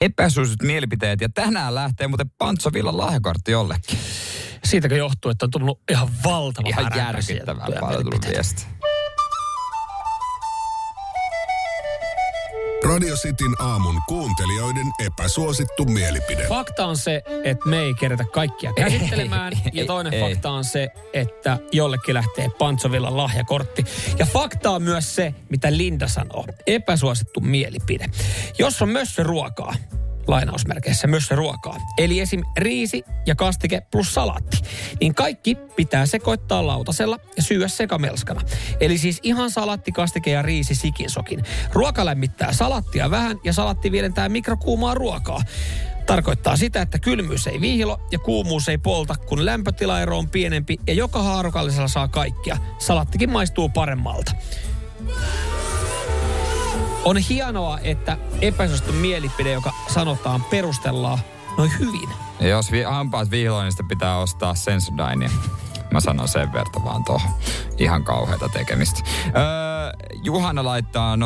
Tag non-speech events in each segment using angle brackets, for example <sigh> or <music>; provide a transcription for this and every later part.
epäsuositut mielipiteet. Ja tänään lähtee muuten Pantsovillan lahjakortti jollekin. Siitäkö johtuu, että on tullut ihan valtava Ihan määrä järkyttävän paljon tullut mielipiteitä. Radio Cityn aamun kuuntelijoiden epäsuosittu mielipide. Fakta on se, että me ei kerätä kaikkia käsittelemään. <laughs> ja toinen ei. fakta on se, että jollekin lähtee Pantsovillan lahjakortti. Ja fakta on myös se, mitä Linda sanoo. Epäsuosittu mielipide. Jos on mössöruokaa, lainausmerkeissä mössöruokaa, eli esim. riisi ja kastike plus salaatti, niin kaikki pitää sekoittaa lautasella ja syödä sekamelskana. Eli siis ihan salaatti, kastike ja riisi sikinsokin. Ruoka lämmittää salattia vähän ja salatti viedentää mikrokuumaa ruokaa. Tarkoittaa sitä, että kylmyys ei vihilo ja kuumuus ei polta, kun lämpötilaero on pienempi ja joka haarukallisella saa kaikkia. Salattikin maistuu paremmalta. On hienoa, että epäsuosittu mielipide, joka sanotaan, perustellaan noin hyvin. Ja jos vi- hampaat vihloin, niin sitten pitää ostaa Sensodainia. Mä sanon sen verta vaan tuohon. Ihan kauheata tekemistä. Öö, Juhana laittaa 0447255854,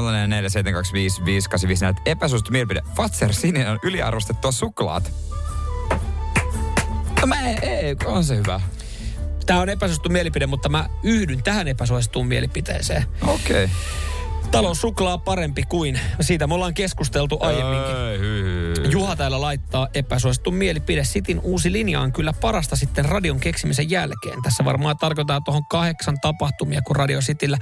että epäsuosittu mielipide. Fatser sininen on yliarvostettua suklaat. No mä ei, ei, on se hyvä. Tämä on epäsuosittu mielipide, mutta mä yhdyn tähän epäsuosittuun mielipiteeseen. Okei. Okay. Talon suklaa parempi kuin. Siitä me ollaan keskusteltu aiemminkin. Ei, hy, hy. Juha täällä laittaa epäsuosittu mielipide. Sitin uusi linja on kyllä parasta sitten radion keksimisen jälkeen. Tässä varmaan tarkoittaa tuohon kahdeksan tapahtumia, kun Radio Cityllä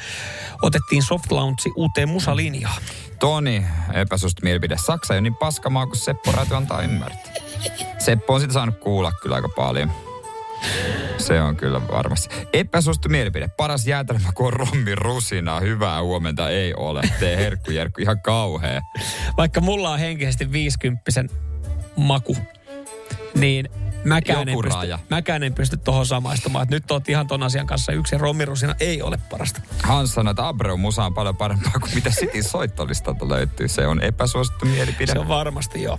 otettiin soft launchi uuteen musalinjaan. Toni, epäsuosittu mielipide. Saksa ei ole niin paskamaa kuin Seppo Räty antaa ymmärtää. Seppo on sitä saanut kuulla kyllä aika paljon. Se on kyllä varmasti. Epäsuosittu mielipide. Paras jäätelmä kuin on rommi rusina. Hyvää huomenta ei ole. Tee herkku jerkku ihan kauhea. Vaikka mulla on henkisesti 50 maku, niin mäkään en, pysty, mäkään en pysty tuohon samaistumaan. Nyt oot ihan ton asian kanssa yksi romirusina ei ole parasta. Hans sanoi, että Abreu musa on paljon parempaa kuin mitä Cityn soittolistalta löytyy. Se on epäsuosittu mielipide. Se on varmasti joo.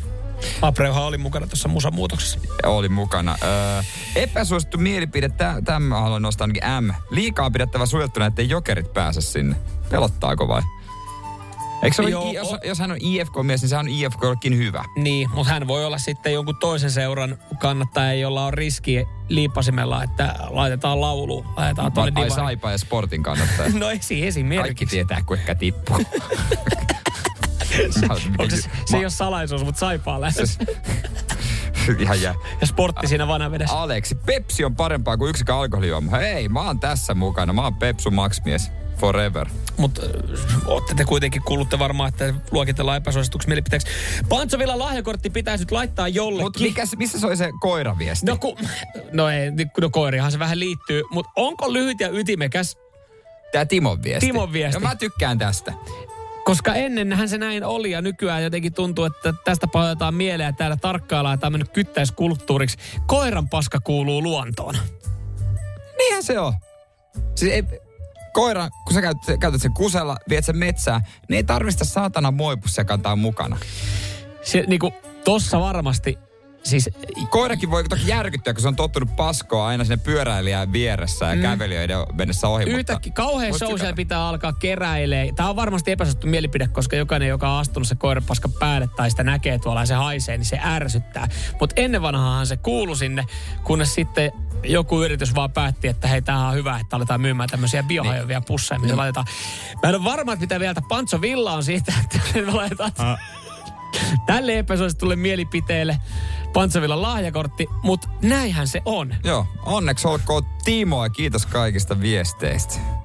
Abreuhan oli mukana tuossa musamuutoksessa. oli mukana. Öö, epäsuosittu mielipide, tämä mä haluan nostaa ainakin M. Liikaa pidettävä suljettuna, ettei jokerit pääse sinne. Pelottaako vai? Eikö se ole, Joo, jos, jos hän on IFK-mies, niin se on IFKllekin hyvä. Niin, mutta hän voi olla sitten jonkun toisen seuran kannattaja, jolla on riski liipasimella, että laitetaan laulu, laitetaan tuonne ai. Saipa ja Sportin kannattaja. <laughs> No esi, Kaikki esimerkiksi. tietää, kuinka tippuu. <laughs> Onko se, se ei ole salaisuus, mutta saipaa lähes. Ihan jää. Ja sportti siinä vanavedessä. Aleksi, Pepsi on parempaa kuin yksikään alkoholijuoma. Hei, mä oon tässä mukana. Mä oon Pepsu Max-mies. Forever. Mutta olette te kuitenkin kuulutte varmaan, että luokitellaan epäsuosituksi mielipiteeksi. Pantsovilla lahjakortti pitäisi nyt laittaa jollekin. Mutta missä se oli se koiraviesti? No, ku, no ei, no koirihan se vähän liittyy, mutta onko lyhyt ja ytimekäs? Tää Timon viesti. Timon viesti. No mä tykkään tästä. Koska ennenhän se näin oli ja nykyään jotenkin tuntuu, että tästä palautetaan mieleen ja täällä tarkkaillaan, että tämä on mennyt kyttäiskulttuuriksi. Koiran paska kuuluu luontoon. Niinhän se on. Siis ei, koira, kun sä käytät, käytät sen kusella, viet sen metsään, niin ei tarvista saatana moipussia kantaa mukana. Se, niinku, tossa varmasti, siis Koirakin voi toki järkyttyä, kun se on tottunut paskoa aina sinne pyöräilijän vieressä ja mm. kävelijöiden mennessä ohi. Yhtäkkiä kauhean show siellä pitää alkaa keräilee. Tämä on varmasti epäsuosittu mielipide, koska jokainen, joka on astunut se koirapaska päälle tai sitä näkee tuolla ja se haisee, niin se ärsyttää. Mutta ennen vanhaahan se kuulu sinne, kunnes sitten joku yritys vaan päätti, että hei, tämähän on hyvä, että aletaan myymään tämmöisiä biohajoavia pusseja, mitä laitetaan. Mä en ole varma, että mitä vielä Pancho Villa on siitä, että <laughs> me laitetaan tälle epäsuositulle mielipiteelle Pantsovillan lahjakortti, mutta näinhän se on. Joo, onneksi olkoon Timo ja kiitos kaikista viesteistä.